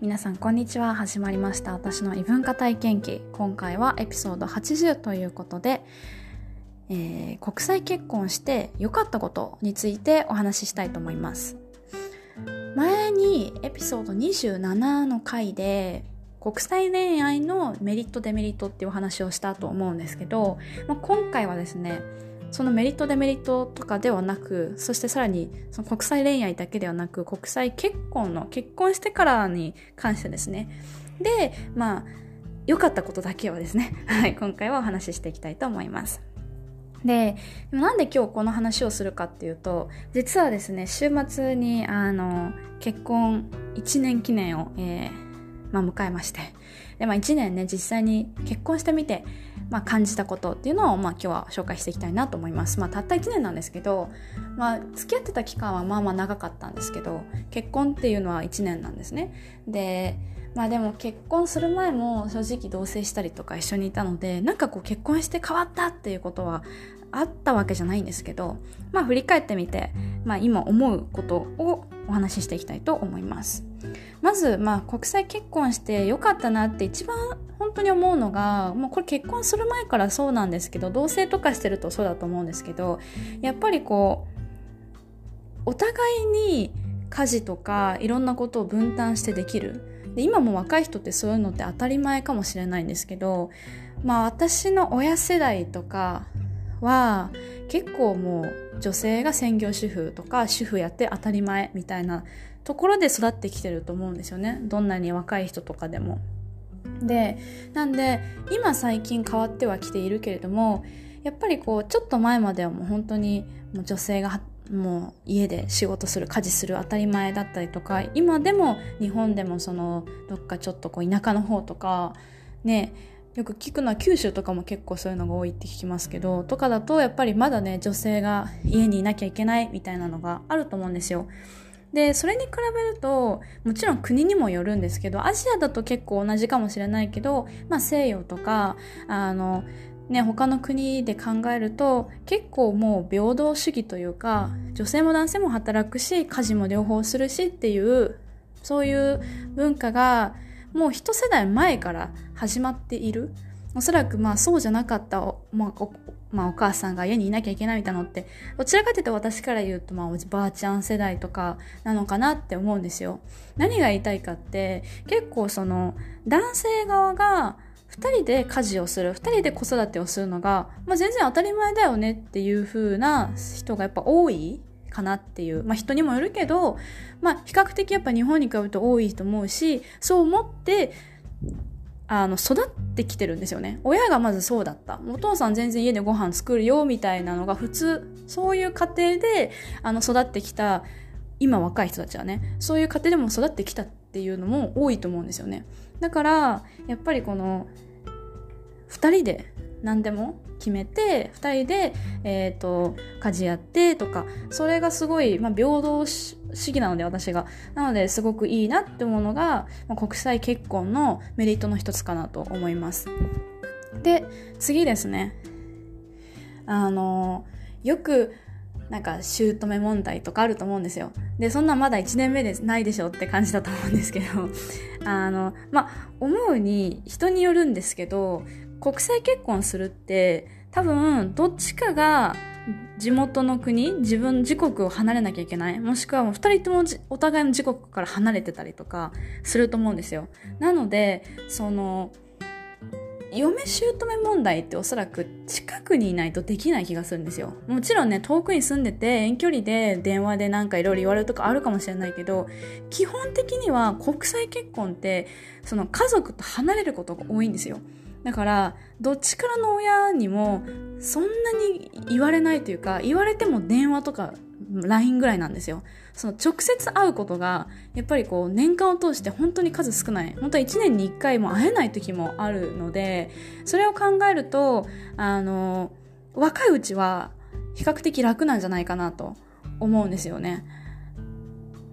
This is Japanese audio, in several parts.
皆さんこんにちは。始まりました。私の異文化体験記。今回はエピソード80ということで、えー、国際結婚して良かったことについてお話ししたいと思います。前にエピソード27の回で国際恋愛のメリットデメリットっていうお話をしたと思うんですけど、まあ、今回はですねそのメリットデメリットとかではなくそしてさらにその国際恋愛だけではなく国際結婚の結婚してからに関してですね。でまあ良かったことだけをですね、はい、今回はお話ししていきたいと思います。でなんで今日この話をするかっていうと実はですね週末にあの結婚1年記念を、えーまあ、迎えまして。で、まあ、1年ね実際に結婚してみてまあ、感じたことっていうのを、まあ、今日は紹介していきたいなと思います。まあ、たった1年なんですけど、まあ、付き合ってた期間はまあまあ長かったんですけど結婚っていうのは1年なんですね。でまあでも結婚する前も正直同棲したりとか一緒にいたのでなんかこう結婚して変わったっていうことはあったわけじゃないんですけどまあ振り返ってみて、まあ、今思うことをお話ししていきたいと思います。まず、まあ、国際結婚してよかったなって一番本当に思うのが、もうこれ結婚する前からそうなんですけど同棲とかしてるとそうだと思うんですけどやっぱりこうお互いに家事とかいろんなことを分担してできる。で今も若い人ってそういうのって当たり前かもしれないんですけどまあ私の親世代とかは結構もう女性が専業主婦とか主婦やって当たり前みたいなところで育ってきてると思うんですよねどんなに若い人とかでも。でなんで今最近変わってはきているけれどもやっぱりこうちょっと前まではもう本当にもう女性がもう家で仕事する家事する当たり前だったりとか今でも日本でもそのどっかちょっとこう田舎の方とかねよく聞くのは九州とかも結構そういうのが多いって聞きますけどとかだとやっぱりまだね女性が家にいなきゃいけないみたいなのがあると思うんですよ。でそれに比べるともちろん国にもよるんですけどアジアだと結構同じかもしれないけど、まあ、西洋とかあの、ね、他の国で考えると結構もう平等主義というか女性も男性も働くし家事も両方するしっていうそういう文化がもう一世代前から始まっている。おそらくまあそうじゃなかった、まあまあ、お母さんが家にいなきゃいけないみたいなのってどちらかというと私から言うとまあおばあちゃん世代とかなのかなって思うんですよ。何が言いたいかって結構その男性側が2人で家事をする2人で子育てをするのが、まあ、全然当たり前だよねっていう風な人がやっぱ多いかなっていう、まあ、人にもよるけど、まあ、比較的やっぱ日本に比べると多いと思うしそう思ってあの育ってきてるんですよね。親がまずそうだった。お父さん全然家でご飯作るよみたいなのが普通。そういう家庭であの育ってきた今若い人たちはね。そういう家庭でも育ってきたっていうのも多いと思うんですよね。だからやっぱりこの2人で何でも決めて2人で、えーと、家事やってとかそれがすごい、まあ、平等主義なので私が。なのですごくいいなって思うのが、ま、国際結婚のメリットの一つかなと思います。で次ですね。あのよくなんか姑問題とかあると思うんですよ。でそんなまだ1年目でないでしょって感じだと思うんですけど。あのまあ思うに人によるんですけど国際結婚するって多分どっちかが地元の国自分自国を離れなきゃいけない。もしくはもう2人ともお互いの自国から離れてたりとかすると思うんですよ。なのでその嫁姑問題っておそらく近くにいないとできない気がするんですよ。もちろんね遠くに住んでて遠距離で電話でなんかいろいろ言われるとかあるかもしれないけど基本的には国際結婚ってその家族と離れることが多いんですよ。だからどっちからの親にもそんなに言われないというか言われても電話とか LINE ぐらいなんですよその直接会うことがやっぱりこう年間を通して本当に数少ない本当は1年に1回も会えない時もあるのでそれを考えるとあの若いうちは比較的楽なんじゃないかなと思うんですよね。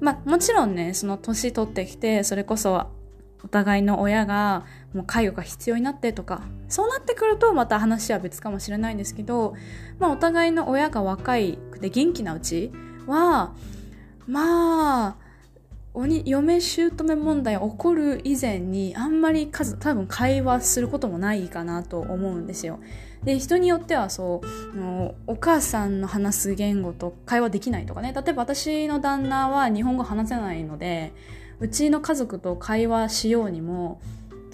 まあもちろんねその年取ってきてそれこそお互いの親がもう介護が必要になってとかそうなってくるとまた話は別かもしれないんですけど、まあ、お互いの親が若いくて元気なうちはまあ鬼嫁姑問題起こる以前にあんまり数多分会話することもないかなと思うんですよ。で人によってはそうのお母さんの話す言語と会話できないとかね例えば私の旦那は日本語話せないのでうちの家族と会話しようにも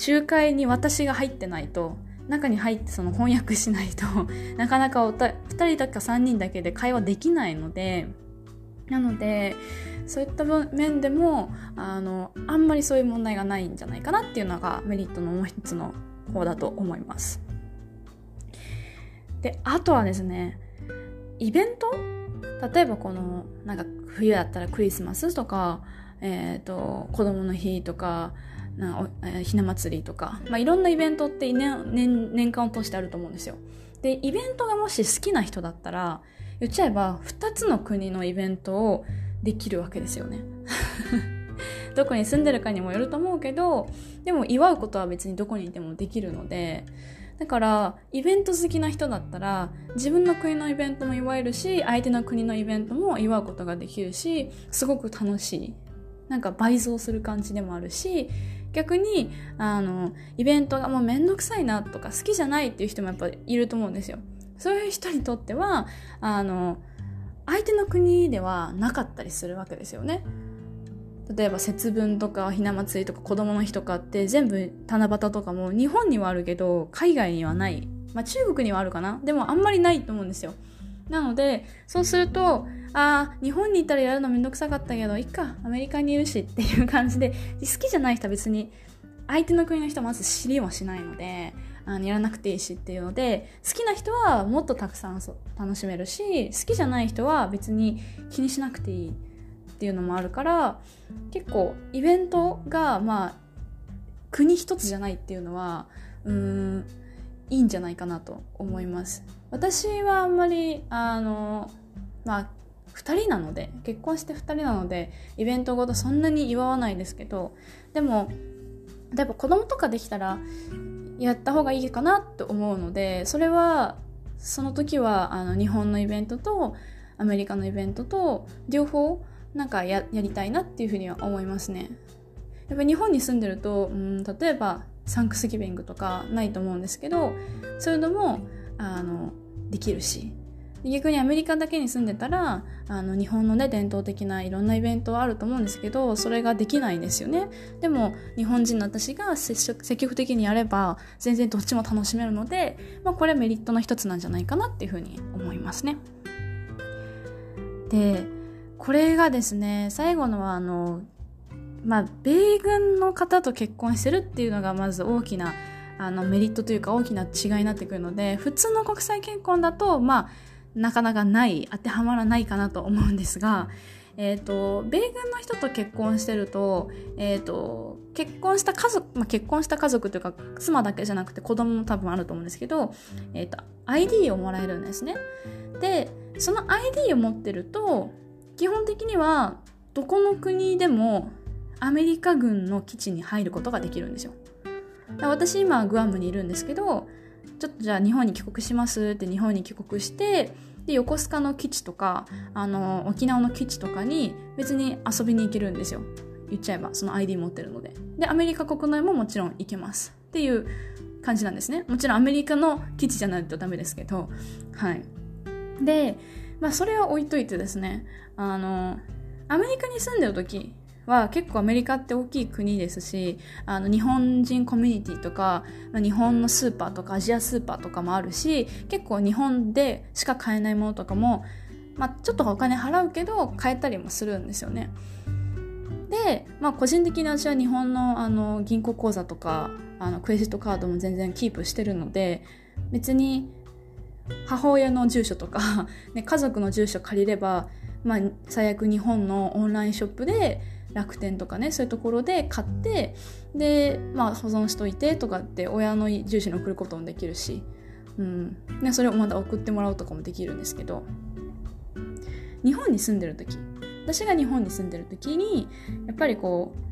仲介に私が入ってないと中に入ってその翻訳しないと なかなかおた2人だか3人だけで会話できないのでなのでそういった面でもあのあんまりそういう問題がないんじゃないかなっていうのがメリットのもう一つの方だと思います。であとはですねイベント？例えばこのなんか冬だったらクリスマスとか、えーと、子供の日とかなひな祭りとか、まあ、いろんなイベントって年年年間を通してあると思うんですよ。でイベントがもし好きな人だったら言っちゃえば2つの国のイベントをできるわけですよね。どこに住んでるかにもよると思うけどでも祝うことは別にどこにいてもできるのでだからイベント好きな人だったら自分の国のイベントも祝えるし相手の国のイベントも祝うことができるしすごく楽しいなんか倍増する感じでもあるし逆にあのイベントがもうめんどくさいなとか好きじゃないっていう人もやっぱいると思うんですよ。そういう人にとってはあの相手の国ではなかったりするわけですよね。例えば節分とかひな祭りとか子供の日とかって全部七夕とかも日本にはあるけど海外にはない。まあ中国にはあるかな。でもあんまりないと思うんですよ。なのでそうするとああ日本にいたらやるのめんどくさかったけどいっかアメリカにいるしっていう感じで好きじゃない人は別に相手の国の人はまず知りもしないのであのやらなくていいしっていうので好きな人はもっとたくさん楽しめるし好きじゃない人は別に気にしなくていいっていうのもあるから結構イベントがまあ国一つじゃないっていうのはうんいいんじゃないかなと思います。私はあんまりあのまあ2人なので結婚して2人なのでイベントごとそんなに祝わないですけどでも例えば子供とかできたらやった方がいいかなと思うのでそれはその時はあの日本のイベントとアメリカのイベントと両方なんかやりたいなっていうふうには思いますね。やっぱ日本に住んでると、うん、例えばサンクスギビングとかないと思うんですけどそういうのもあのできるし逆にアメリカだけに住んでたらあの日本のね伝統的ないろんなイベントはあると思うんですけどそれができないんですよね。でも日本人の私が積極的にやれば全然どっちも楽しめるので、まあ、これはメリットの一つなんじゃないかなっていうふうに思いますね。でこれがですね最後のはあのまあ米軍の方と結婚してるっていうのがまず大きなあのメリットというか大きな違いになってくるので普通の国際結婚だとまあなかなかない当てはまらないかなと思うんですが、えーと、米軍の人と結婚してると,、えーと、結婚した家族、まあ、結婚した家族というか妻だけじゃなくて子供も多分あると思うんですけど、えーと ID をもらえるんですね。でその ID を持ってると基本的にはどこの国でもアメリカ軍の基地に入ることができるんですよ。私今グアムにいるんですけどちょっとじゃあ日本に帰国しますって日本に帰国してで横須賀の基地とかあの沖縄の基地とかに別に遊びに行けるんですよ。言っちゃえばその ID 持ってるので。でアメリカ国内ももちろん行けます。っていう感じなんですね。もちろんアメリカの基地じゃないとダメですけど。はい。でまあそれは置いといてですね。あのアメリカに住んでる時は結構アメリカって大きい国ですしあの日本人コミュニティとか、日本のスーパーとかアジアスーパーとかもあるし結構日本でしか買えないものとかも、まあ、ちょっとお金払うけど買えたりもするんですよね。で、まあ、個人的に私は日本のあの銀行口座とかあのクレジットカードも全然キープしてるので別に母親の住所とか、ね、家族の住所借りれば、まあ、最悪日本のオンラインショップで楽天とかねそういうところで買ってで、まあ、保存しといてとかって親の住所に送ることもできるし、うん、でそれをまた送ってもらうとかもできるんですけど日本に住んでる時私が日本に住んでる時にやっぱりこう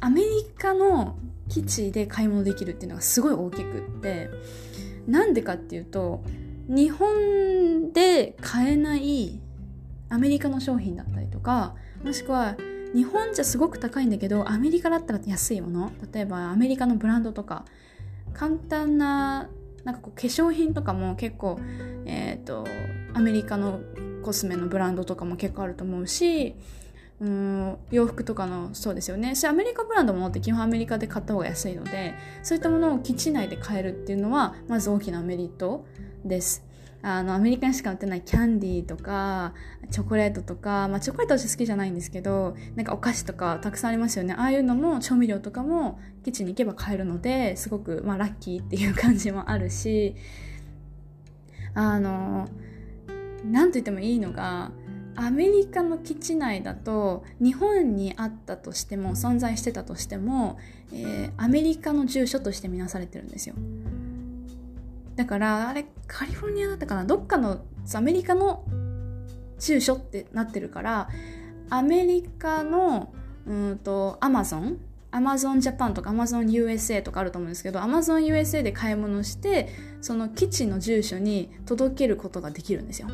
アメリカの基地で買い物できるっていうのがすごい大きくってなんでかっていうと日本で買えないアメリカの商品だったりとかもしくは日本じゃすごく高いんだけどアメリカだったら安いもの。例えばアメリカのブランドとか。簡単ななんかこう化粧品とかも結構え、ー、とアメリカのコスメのブランドとかも結構あると思うしうん洋服とかのそうですよね。しアメリカブランドものって基本アメリカで買った方が安いのでそういったものを基地内で買えるっていうのはまず大きなメリットです。あのアメリカにしか売ってないキャンディーとかチョコレートとか、まあ、チョコレート私好きじゃないんですけどなんかお菓子とかたくさんありますよねああいうのも調味料とかもキッチンに行けば買えるのですごく、まあ、ラッキーっていう感じもあるしあの何と言ってもいいのがアメリカの基地内だと日本にあったとしても存在してたとしても、えー、アメリカの住所として見なされてるんですよ。だからあれカリフォルニアだったかな？どっかのアメリカの住所ってなってるからアメリカのうんとアマゾンアマゾンジャパンとかアマゾン USA とかあると思うんですけどアマゾン USA で買い物してその基地の住所に届けることができるんですよ。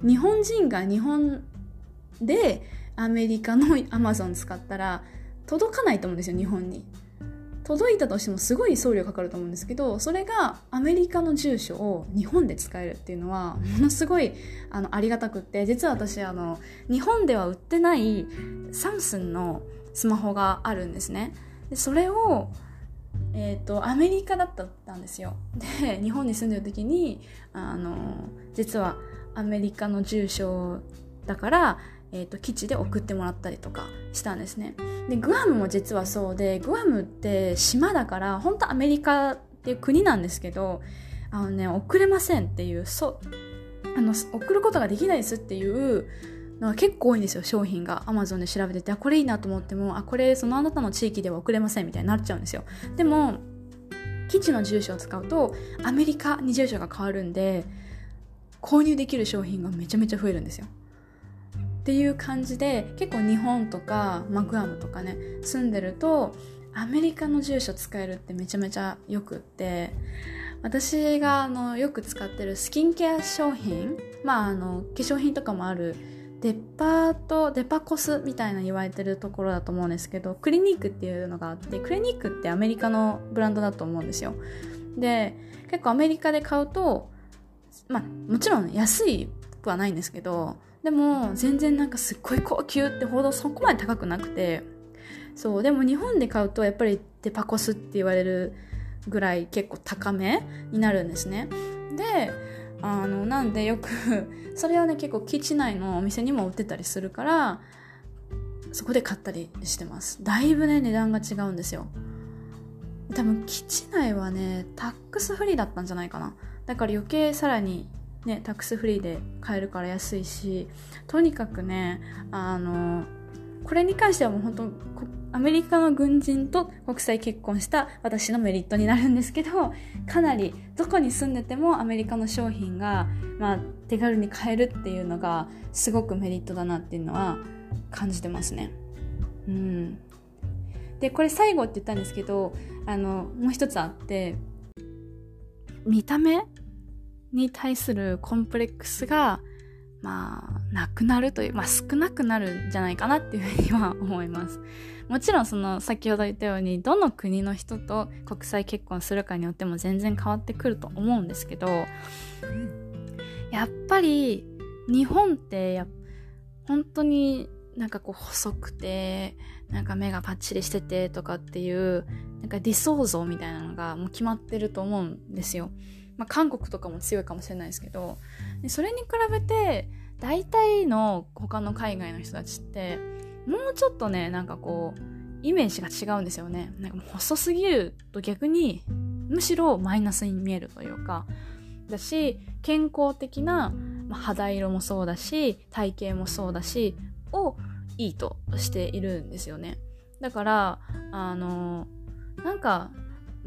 日本人が日本でアメリカのアマゾン使ったら届かないと思うんですよ日本に。届いたとしてもすごい送料かかると思うんですけどそれがアメリカの住所を日本で使えるっていうのはものすごいあのありがたくって実は私あの日本では売ってないサムスンのスマホがあるんですね。でそれをえーと、アメリカだったんですよ。で日本に住んでる時にあの実はアメリカの住所だからえーと、基地で送ってもらったりとかしたんですね。でグアムも実はそうでグアムって島だから本当アメリカっていう国なんですけどあのね送れませんっていうそあの送ることができないですっていうのが結構多いんですよ商品が。Amazon で調べててあこれいいなと思ってもあこれそのあなたの地域では送れませんみたいになっちゃうんですよ。でも基地の住所を使うとアメリカに住所が変わるんで購入できる商品がめちゃめちゃ増えるんですよ。っていう感じで結構日本とか、まあ、グアムとかね住んでるとアメリカの住所使えるってめちゃめちゃよくって私があのよく使ってるスキンケア商品まああの化粧品とかもあるデパートデパコスみたいな言われてるところだと思うんですけどクリニックっていうのがあってクリニックってアメリカのブランドだと思うんですよ。で結構アメリカで買うとまあもちろん安いくはないんですけどでも全然なんかすっごい高級ってほどそこまで高くなくてそうでも日本で買うとやっぱりデパコスって言われるぐらい結構高めになるんですね。であのなんでよく それはね結構基地内のお店にも売ってたりするからそこで買ったりしてます。だいぶね値段が違うんですよ。多分基地内はねタックスフリーだったんじゃないかな。だから余計さらにね、タックスフリーで買えるから安いしとにかくねあのこれに関してはもう本当アメリカの軍人と国際結婚した私のメリットになるんですけどかなりどこに住んでてもアメリカの商品が、まあ、手軽に買えるっていうのがすごくメリットだなっていうのは感じてますね。うん、でこれ最後って言ったんですけどあのもう一つあって見た目に対するコンプレックスが、まあ、なくなるという、まあ、少なくなるんじゃないかなっていうふうには思います。もちろんその先ほど言ったようにどの国の人と国際結婚するかによっても全然変わってくると思うんですけどやっぱり日本ってや本当になんかこう細くてなんか目がパッチリしててとかっていうなんか理想像みたいなのがもう決まってると思うんですよ。まあ、韓国とかも強いかもしれないですけどそれに比べて大体の他の海外の人たちってもうちょっとねなんかこうイメージが違うんですよね。なんか細すぎると逆にむしろマイナスに見えるというか。だし健康的な肌色もそうだし体型もそうだしをいいとしているんですよね。だからあのなんか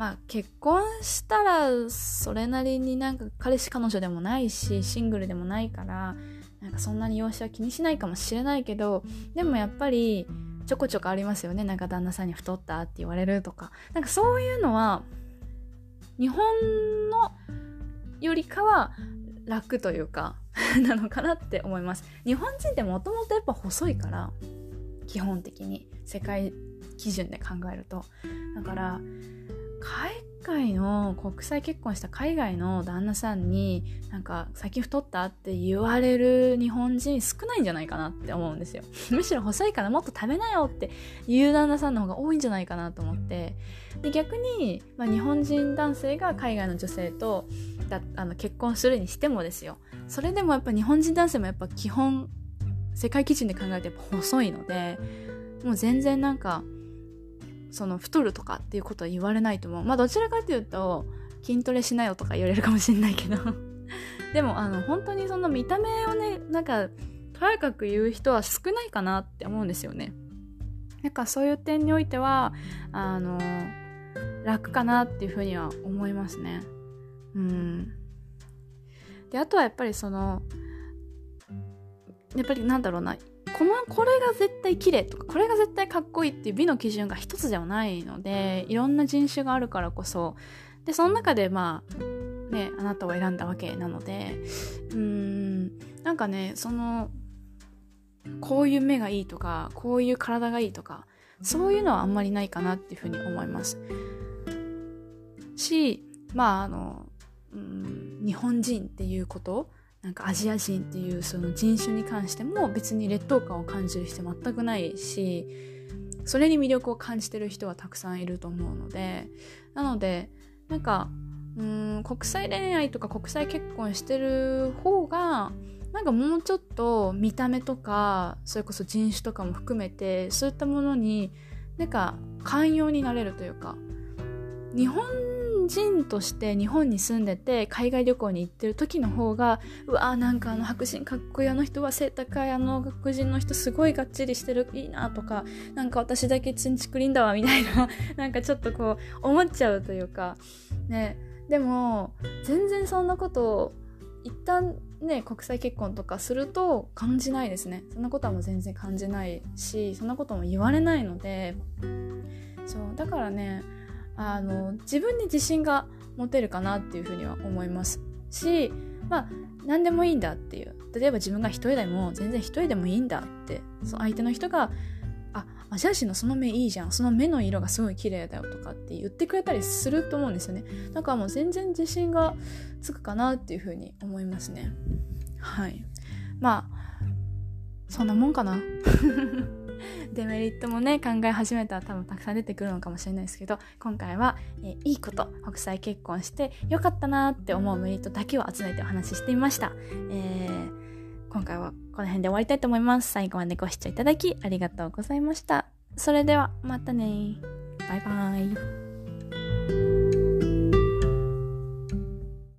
まあ結婚したらそれなりになんか彼氏彼女でもないしシングルでもないからなんかそんなに容姿は気にしないかもしれないけどでもやっぱりちょこちょこありますよね。なんか旦那さんに太ったって言われるとか。なんかそういうのは日本のよりかは楽というか なのかなって思います。日本人ってもともとやっぱ細いから基本的に。世界基準で考えると。だから海外の国際結婚した海外の旦那さんになんか最近太ったって言われる日本人少ないんじゃないかなって思うんですよ。むしろ細いからもっと食べなよって言う旦那さんの方が多いんじゃないかなと思って。で逆に、まあ、日本人男性が海外の女性とだあの結婚するにしてもですよ。それでもやっぱ日本人男性もやっぱ基本世界基準で考えてやっぱ細いのでもう全然なんかその太るとかっていうことは言われないと思う。まあどちらかというと筋トレしなよとか言われるかもしれないけど。でもあの本当にその見た目をねなんかとやかく言う人は少ないかなって思うんですよね。なんかそういう点においてはあの楽かなっていうふうには思いますね。うん。であとはやっぱりそのやっぱりなんだろうな。このこれが絶対綺麗とかこれが絶対かっこいいっていう美の基準が一つではないのでいろんな人種があるからこそ。でその中でまあねあなたを選んだわけなのでうーんなんかねそのこういう目がいいとかこういう体がいいとかそういうのはあんまりないかなっていうふうに思います。しまああの、うん、日本人っていうことなんかアジア人っていうその人種に関しても別に劣等感を感じる人全くないしそれに魅力を感じてる人はたくさんいると思うのでなのでなんかうん国際恋愛とか国際結婚してる方がなんかもうちょっと見た目とかそれこそ人種とかも含めてそういったものになんか寛容になれるというか日本人として日本に住んでて海外旅行に行ってる時の方がうわーなんかあの白人かっこいいあの人は背高いあの白人の人すごいがっちりしてるいいなとかなんか私だけチンチクリンだわみたいな なんかちょっとこう思っちゃうというかね。でも全然そんなこと一旦ね国際結婚とかすると感じないですね。そんなことはもう全然感じないしそんなことも言われないので。そうだからねあの自分に自信が持てるかなっていうふうには思いますしまあ何でもいいんだっていう。例えば自分が一人でも全然一人でもいいんだって。その相手の人があアジア人のその目いいじゃん。その目の色がすごい綺麗だよとかって言ってくれたりすると思うんですよね。だからもう全然自信がつくかなっていうふうに思いますね。はい。まあそんなもんかな。デメリットもね考え始めたら多分たくさん出てくるのかもしれないですけど今回は、えいいこと北斎結婚してよかったなって思うメリットだけを集めてお話ししてみました、えー、今回はこの辺で終わりたいと思います。最後までご視聴いただきありがとうございました。それではまたねバイバーイ。